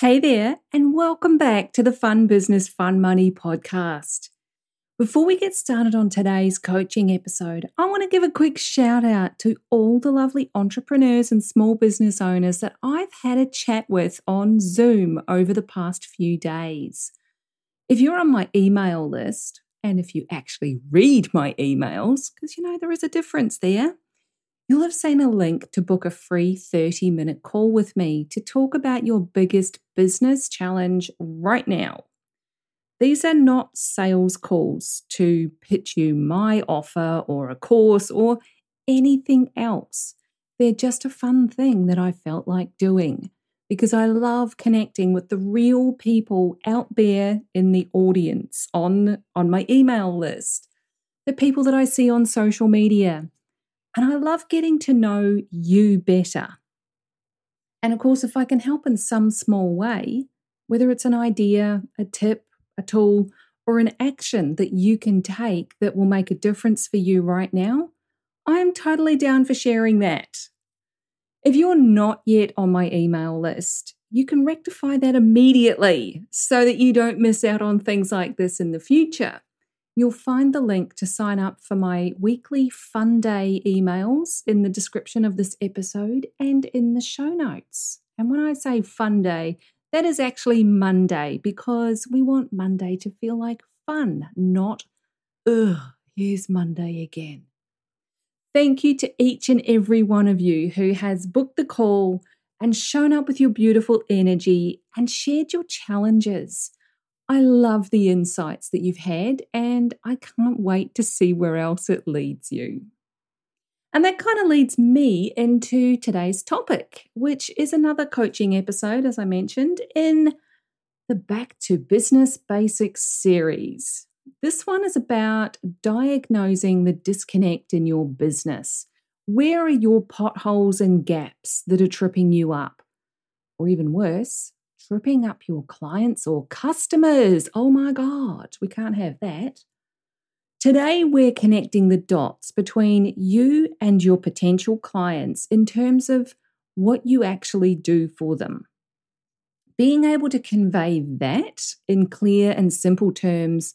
Hey there, and welcome back to the Fun Business, Fun Money podcast. Before we get started on today's coaching episode, I want to give a quick shout out to all the lovely entrepreneurs and small business owners that I've had a chat with on Zoom over the past few days. If you're on my email list, and if you actually read my emails, because you know there is a difference there, you'll have seen a link to book a free 30 minute call with me to talk about your biggest business challenge right now. These are not sales calls to pitch you my offer or a course or anything else. They're just a fun thing that I felt like doing because I love connecting with the real people out there in the audience on, on my email list, the people that I see on social media, and I love getting to know you better. And of course, if I can help in some small way, whether it's an idea, a tip, a tool, or an action that you can take that will make a difference for you right now, I'm totally down for sharing that. If you're not yet on my email list, you can rectify that immediately so that you don't miss out on things like this in the future. You'll find the link to sign up for my weekly Fun Day emails in the description of this episode and in the show notes. And when I say Fun Day, that is actually Monday because we want Monday to feel like fun, not, ugh, here's Monday again. Thank you to each and every one of you who has booked the call and shown up with your beautiful energy and shared your challenges. I love the insights that you've had, and I can't wait to see where else it leads you. And that kind of leads me into today's topic, which is another coaching episode, as I mentioned, in the Back to Business Basics series. This one is about diagnosing the disconnect in your business. Where are your potholes and gaps that are tripping you up? Or even worse, tripping up your clients or customers. Oh my God, we can't have that. Today, we're connecting the dots between you and your potential clients in terms of what you actually do for them. Being able to convey that in clear and simple terms,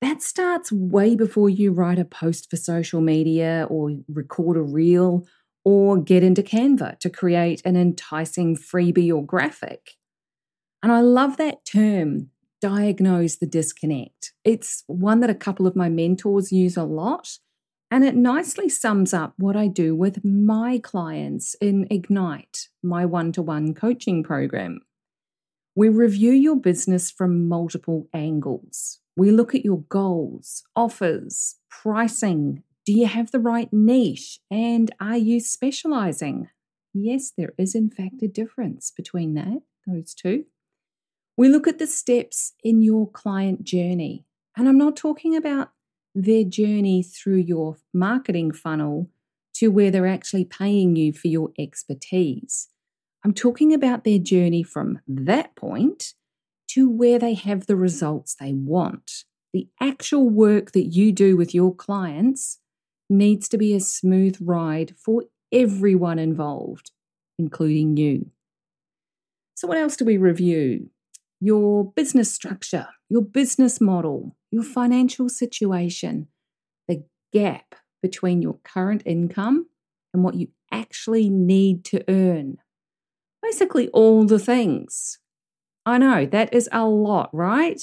that starts way before you write a post for social media or record a reel or get into Canva to create an enticing freebie or graphic. And I love that term, diagnose the disconnect. It's one that a couple of my mentors use a lot. And it nicely sums up what I do with my clients in Ignite, my one to one coaching program. We review your business from multiple angles. We look at your goals, offers, pricing. Do you have the right niche? And are you specializing? Yes, there is, in fact, a difference between that, those two. We look at the steps in your client journey. And I'm not talking about their journey through your marketing funnel to where they're actually paying you for your expertise. I'm talking about their journey from that point to where they have the results they want. The actual work that you do with your clients needs to be a smooth ride for everyone involved, including you. So, what else do we review? Your business structure, your business model, your financial situation, the gap between your current income and what you actually need to earn. Basically, all the things. I know that is a lot, right?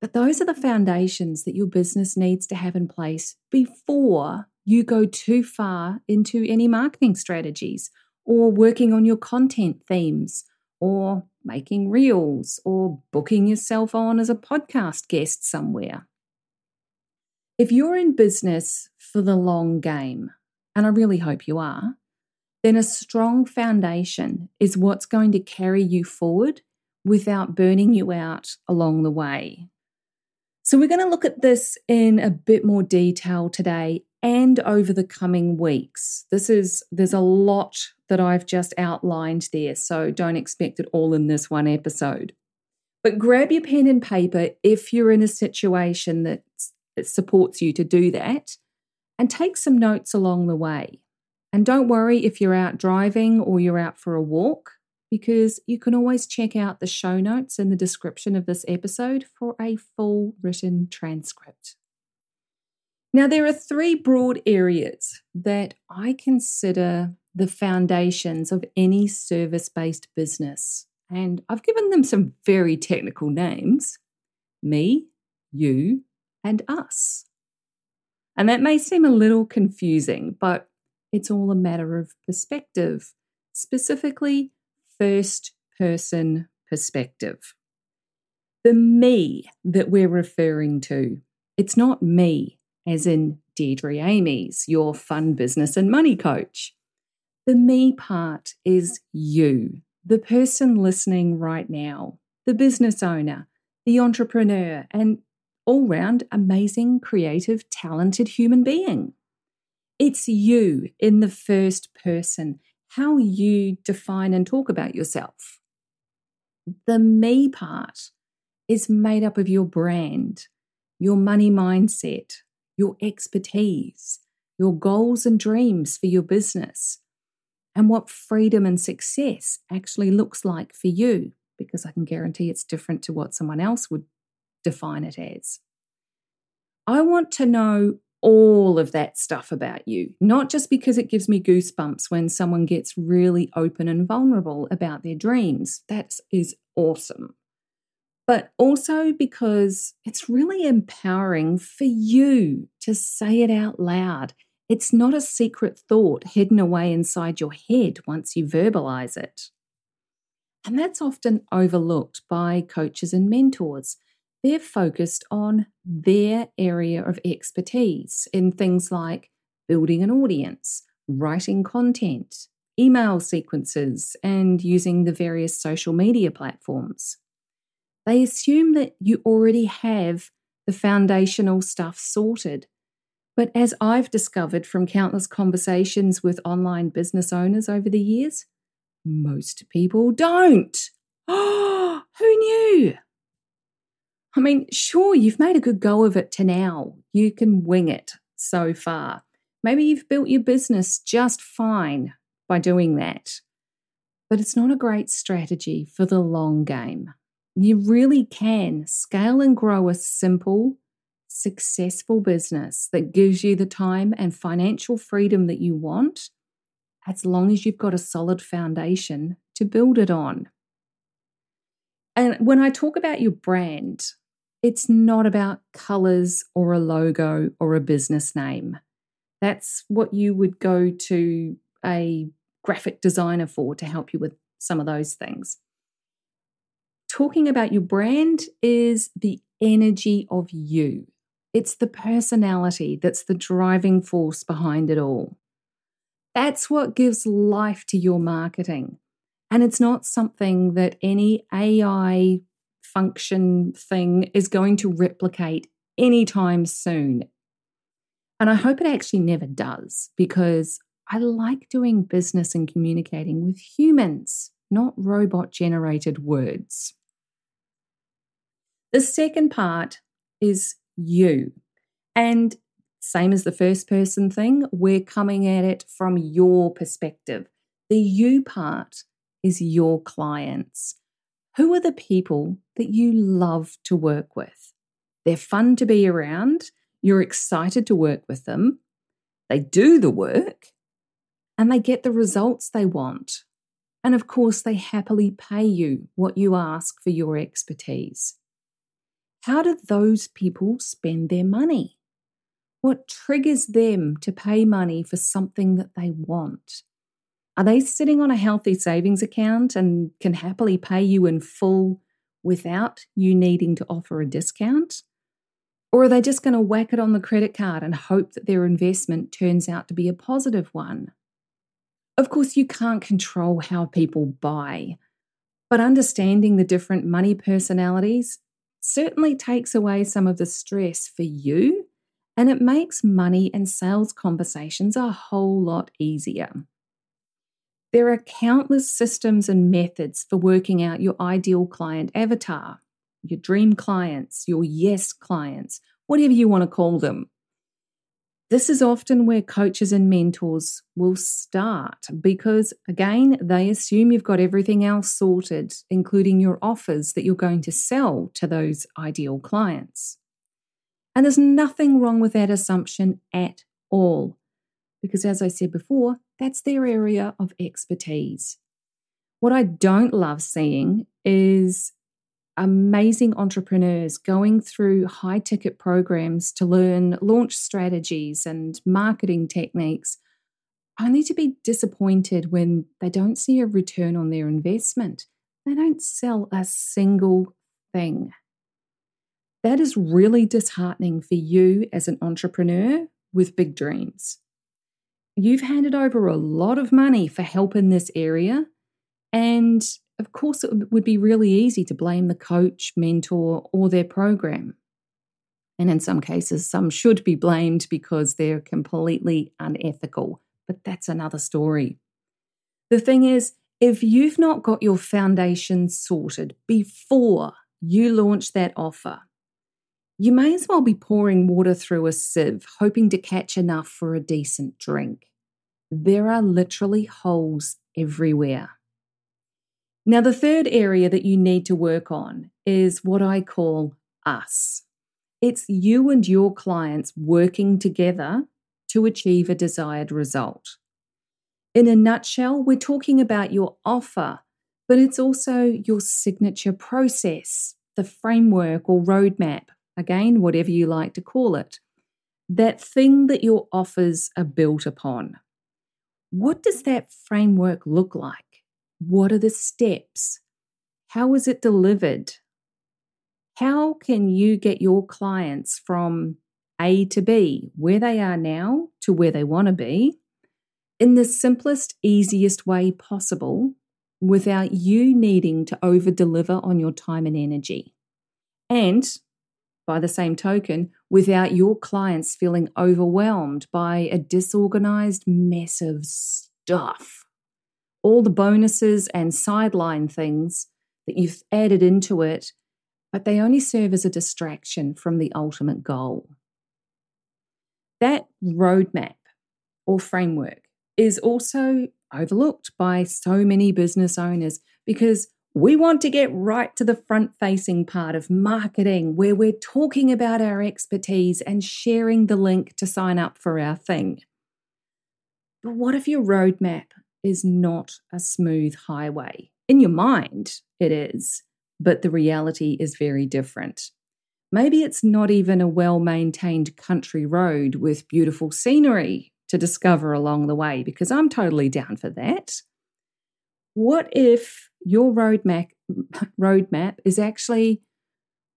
But those are the foundations that your business needs to have in place before you go too far into any marketing strategies or working on your content themes or making reels or booking yourself on as a podcast guest somewhere. If you're in business for the long game, and I really hope you are, then a strong foundation is what's going to carry you forward without burning you out along the way. So, we're going to look at this in a bit more detail today and over the coming weeks. This is, there's a lot that I've just outlined there, so don't expect it all in this one episode. But grab your pen and paper if you're in a situation that, that supports you to do that and take some notes along the way. And don't worry if you're out driving or you're out for a walk, because you can always check out the show notes in the description of this episode for a full written transcript. Now, there are three broad areas that I consider the foundations of any service based business, and I've given them some very technical names me, you, and us. And that may seem a little confusing, but it's all a matter of perspective, specifically first person perspective. The me that we're referring to, it's not me, as in Deirdre Amies, your fun business and money coach. The me part is you, the person listening right now, the business owner, the entrepreneur, and all round amazing, creative, talented human being. It's you in the first person, how you define and talk about yourself. The me part is made up of your brand, your money mindset, your expertise, your goals and dreams for your business, and what freedom and success actually looks like for you, because I can guarantee it's different to what someone else would define it as. I want to know all of that stuff about you, not just because it gives me goosebumps when someone gets really open and vulnerable about their dreams. That is awesome. But also because it's really empowering for you to say it out loud. It's not a secret thought hidden away inside your head once you verbalize it. And that's often overlooked by coaches and mentors they're focused on their area of expertise in things like building an audience, writing content, email sequences, and using the various social media platforms. They assume that you already have the foundational stuff sorted. But as I've discovered from countless conversations with online business owners over the years, most people don't. Oh, who knew? I mean, sure, you've made a good go of it to now. You can wing it so far. Maybe you've built your business just fine by doing that. But it's not a great strategy for the long game. You really can scale and grow a simple, successful business that gives you the time and financial freedom that you want, as long as you've got a solid foundation to build it on. And when I talk about your brand, it's not about colors or a logo or a business name. That's what you would go to a graphic designer for to help you with some of those things. Talking about your brand is the energy of you. It's the personality that's the driving force behind it all. That's what gives life to your marketing. And it's not something that any AI function thing is going to replicate anytime soon. And I hope it actually never does because I like doing business and communicating with humans, not robot generated words. The second part is you. And same as the first person thing, we're coming at it from your perspective. The you part is your clients. Who are the people that you love to work with? They're fun to be around. You're excited to work with them. They do the work and they get the results they want. And of course, they happily pay you what you ask for your expertise. How do those people spend their money? What triggers them to pay money for something that they want? Are they sitting on a healthy savings account and can happily pay you in full without you needing to offer a discount? Or are they just going to whack it on the credit card and hope that their investment turns out to be a positive one? Of course, you can't control how people buy, but understanding the different money personalities certainly takes away some of the stress for you and it makes money and sales conversations a whole lot easier. There are countless systems and methods for working out your ideal client avatar, your dream clients, your yes clients, whatever you want to call them. This is often where coaches and mentors will start because, again, they assume you've got everything else sorted, including your offers that you're going to sell to those ideal clients. And there's nothing wrong with that assumption at all, because as I said before, that's their area of expertise. What I don't love seeing is amazing entrepreneurs going through high ticket programs to learn launch strategies and marketing techniques, only to be disappointed when they don't see a return on their investment. They don't sell a single thing. That is really disheartening for you as an entrepreneur with big dreams. You've handed over a lot of money for help in this area, and of course, it would be really easy to blame the coach, mentor, or their program. And in some cases, some should be blamed because they're completely unethical, but that's another story. The thing is, if you've not got your foundation sorted before you launch that offer, you may as well be pouring water through a sieve, hoping to catch enough for a decent drink. There are literally holes everywhere. Now, the third area that you need to work on is what I call us. It's you and your clients working together to achieve a desired result. In a nutshell, we're talking about your offer, but it's also your signature process, the framework or roadmap, again, whatever you like to call it, that thing that your offers are built upon. What does that framework look like? What are the steps? How is it delivered? How can you get your clients from A to B, where they are now, to where they want to be, in the simplest, easiest way possible without you needing to over deliver on your time and energy? And by the same token, without your clients feeling overwhelmed by a disorganized mess of stuff all the bonuses and sideline things that you've added into it, but they only serve as a distraction from the ultimate goal. That roadmap or framework is also overlooked by so many business owners because we want to get right to the front facing part of marketing where we're talking about our expertise and sharing the link to sign up for our thing. But what if your roadmap is not a smooth highway. In your mind, it is, but the reality is very different. Maybe it's not even a well maintained country road with beautiful scenery to discover along the way, because I'm totally down for that. What if your roadmap, roadmap is actually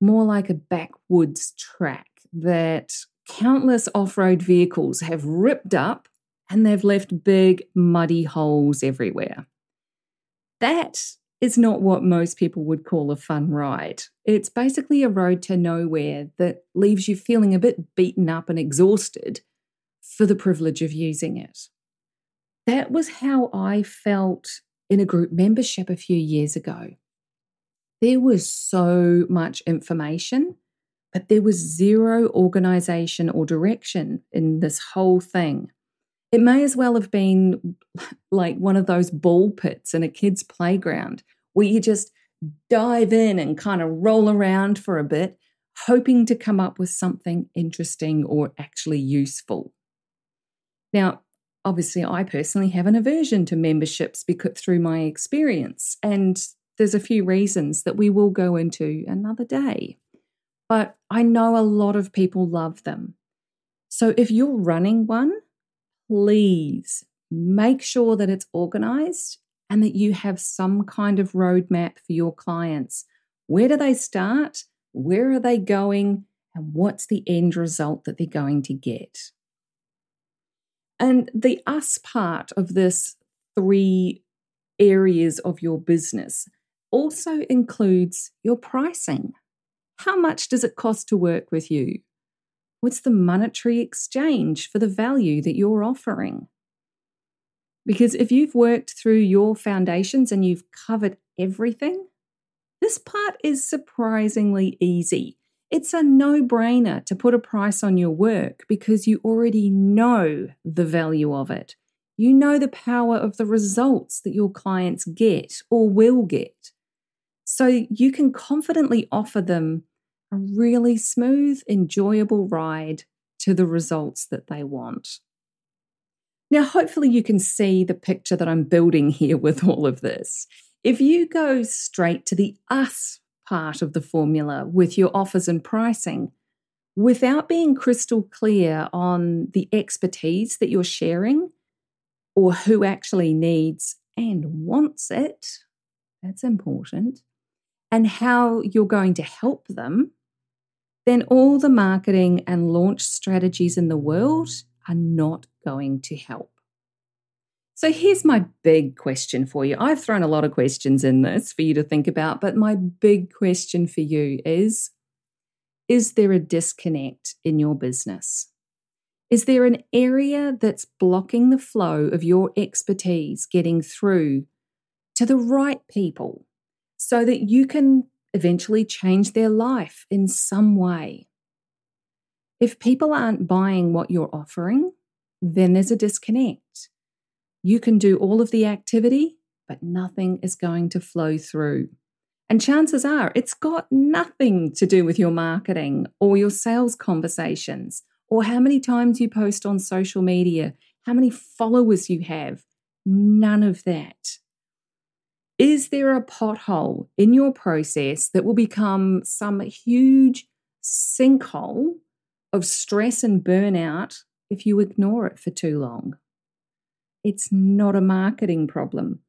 more like a backwoods track that countless off road vehicles have ripped up and they've left big, muddy holes everywhere. That is not what most people would call a fun ride. It's basically a road to nowhere that leaves you feeling a bit beaten up and exhausted for the privilege of using it. That was how I felt in a group membership a few years ago. There was so much information, but there was zero organization or direction in this whole thing. It may as well have been like one of those ball pits in a kid's playground where you just dive in and kind of roll around for a bit, hoping to come up with something interesting or actually useful. Now, obviously, I personally have an aversion to memberships because through my experience, and there's a few reasons that we will go into another day. But I know a lot of people love them. So if you're running one, please make sure that it's organized and that you have some kind of roadmap for your clients. Where do they start? Where are they going? And what's the end result that they're going to get? And the us part of this three areas of your business also includes your pricing. How much does it cost to work with you? What's the monetary exchange for the value that you're offering? Because if you've worked through your foundations and you've covered everything, this part is surprisingly easy. It's a no brainer to put a price on your work because you already know the value of it. You know the power of the results that your clients get or will get. So you can confidently offer them a really smooth, enjoyable ride to the results that they want. Now, hopefully, you can see the picture that I'm building here with all of this. If you go straight to the us part of the formula with your offers and pricing, without being crystal clear on the expertise that you're sharing or who actually needs and wants it, that's important, and how you're going to help them, then all the marketing and launch strategies in the world are not going to help. So here's my big question for you. I've thrown a lot of questions in this for you to think about, but my big question for you is Is there a disconnect in your business? Is there an area that's blocking the flow of your expertise getting through to the right people so that you can eventually change their life in some way? If people aren't buying what you're offering, then there's a disconnect. You can do all of the activity, but nothing is going to flow through. And chances are it's got nothing to do with your marketing or your sales conversations or how many times you post on social media, how many followers you have. None of that. Is there a pothole in your process that will become some huge sinkhole of stress and burnout if you ignore it for too long? It's not a marketing problem,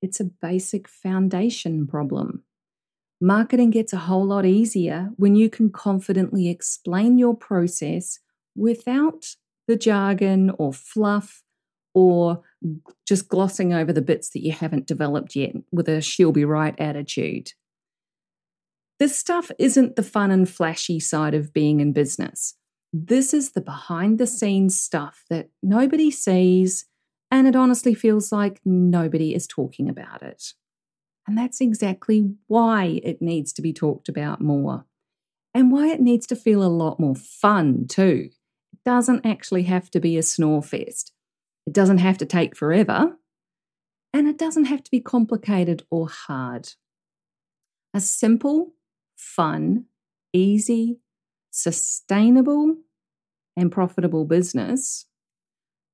it's a basic foundation problem. Marketing gets a whole lot easier when you can confidently explain your process without the jargon or fluff or just glossing over the bits that you haven't developed yet with a she'll be right attitude. This stuff isn't the fun and flashy side of being in business. This is the behind the scenes stuff that nobody sees and it honestly feels like nobody is talking about it. And that's exactly why it needs to be talked about more. And why it needs to feel a lot more fun, too. It doesn't actually have to be a snore fest. It doesn't have to take forever. And it doesn't have to be complicated or hard. A simple, fun, easy, sustainable, and profitable business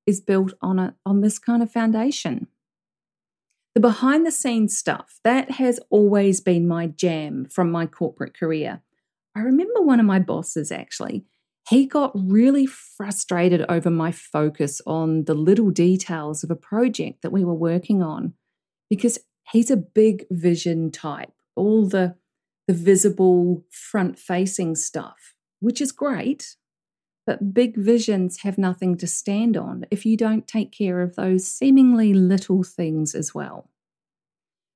is built on a on this kind of foundation. The behind the scenes stuff, that has always been my jam from my corporate career. I remember one of my bosses actually, he got really frustrated over my focus on the little details of a project that we were working on because he's a big vision type, all the the visible front facing stuff, which is great. But big visions have nothing to stand on if you don't take care of those seemingly little things as well.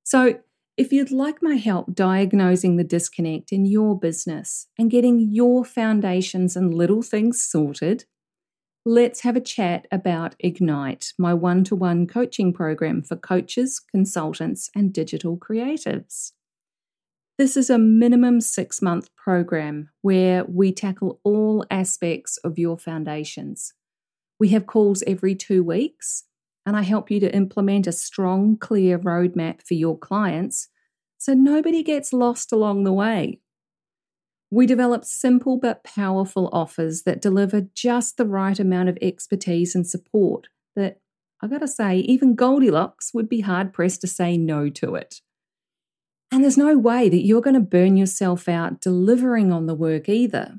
So, if you'd like my help diagnosing the disconnect in your business and getting your foundations and little things sorted, let's have a chat about Ignite, my one to one coaching program for coaches, consultants, and digital creatives. This is a minimum six month program where we tackle all aspects of your foundations. We have calls every two weeks, and I help you to implement a strong, clear roadmap for your clients so nobody gets lost along the way. We develop simple but powerful offers that deliver just the right amount of expertise and support that I gotta say, even Goldilocks would be hard pressed to say no to it. And there's no way that you're going to burn yourself out delivering on the work either,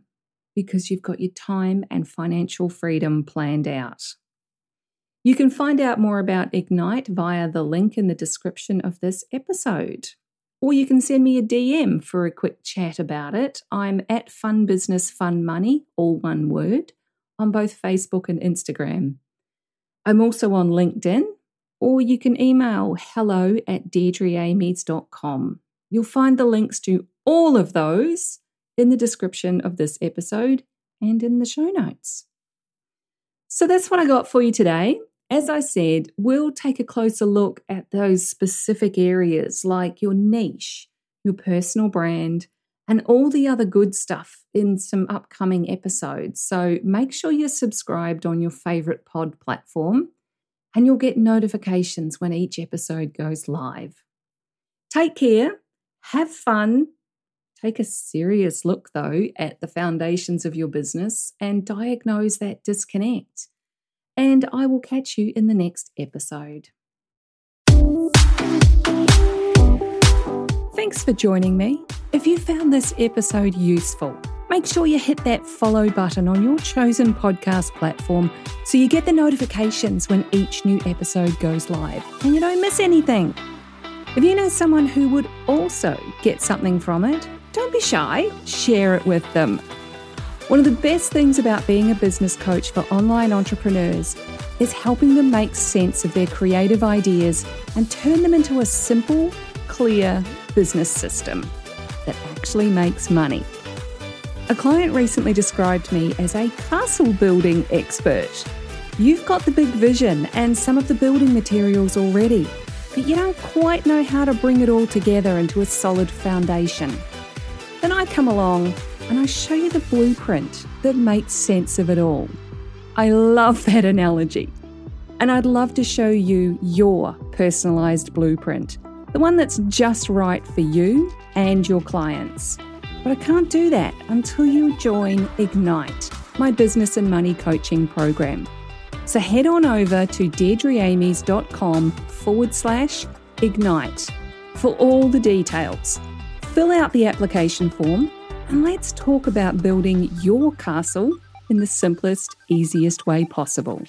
because you've got your time and financial freedom planned out. You can find out more about Ignite via the link in the description of this episode. Or you can send me a DM for a quick chat about it. I'm at Fun Business Fun Money, all one word, on both Facebook and Instagram. I'm also on LinkedIn, or you can email hello at deirdreamies.com. You'll find the links to all of those in the description of this episode and in the show notes. So that's what I got for you today. As I said, we'll take a closer look at those specific areas like your niche, your personal brand, and all the other good stuff in some upcoming episodes. So make sure you're subscribed on your favorite pod platform and you'll get notifications when each episode goes live. Take care, have fun, take a serious look though at the foundations of your business and diagnose that disconnect. And I will catch you in the next episode. Thanks for joining me. If you found this episode useful, make sure you hit that follow button on your chosen podcast platform so you get the notifications when each new episode goes live and you don't miss anything. If you know someone who would also get something from it, don't be shy, share it with them. One of the best things about being a business coach for online entrepreneurs is helping them make sense of their creative ideas and turn them into a simple, clear business system that actually makes money. A client recently described me as a castle building expert. You've got the big vision and some of the building materials already, but you don't quite know how to bring it all together into a solid foundation. Then I come along and I show you the blueprint that makes sense of it all. I love that analogy. And I'd love to show you your personalized blueprint, the one that's just right for you and your clients. But I can't do that until you join Ignite, my business and money coaching program. So head on over to deirdreamies.com forward slash ignite for all the details. Fill out the application form and let's talk about building your castle in the simplest, easiest way possible.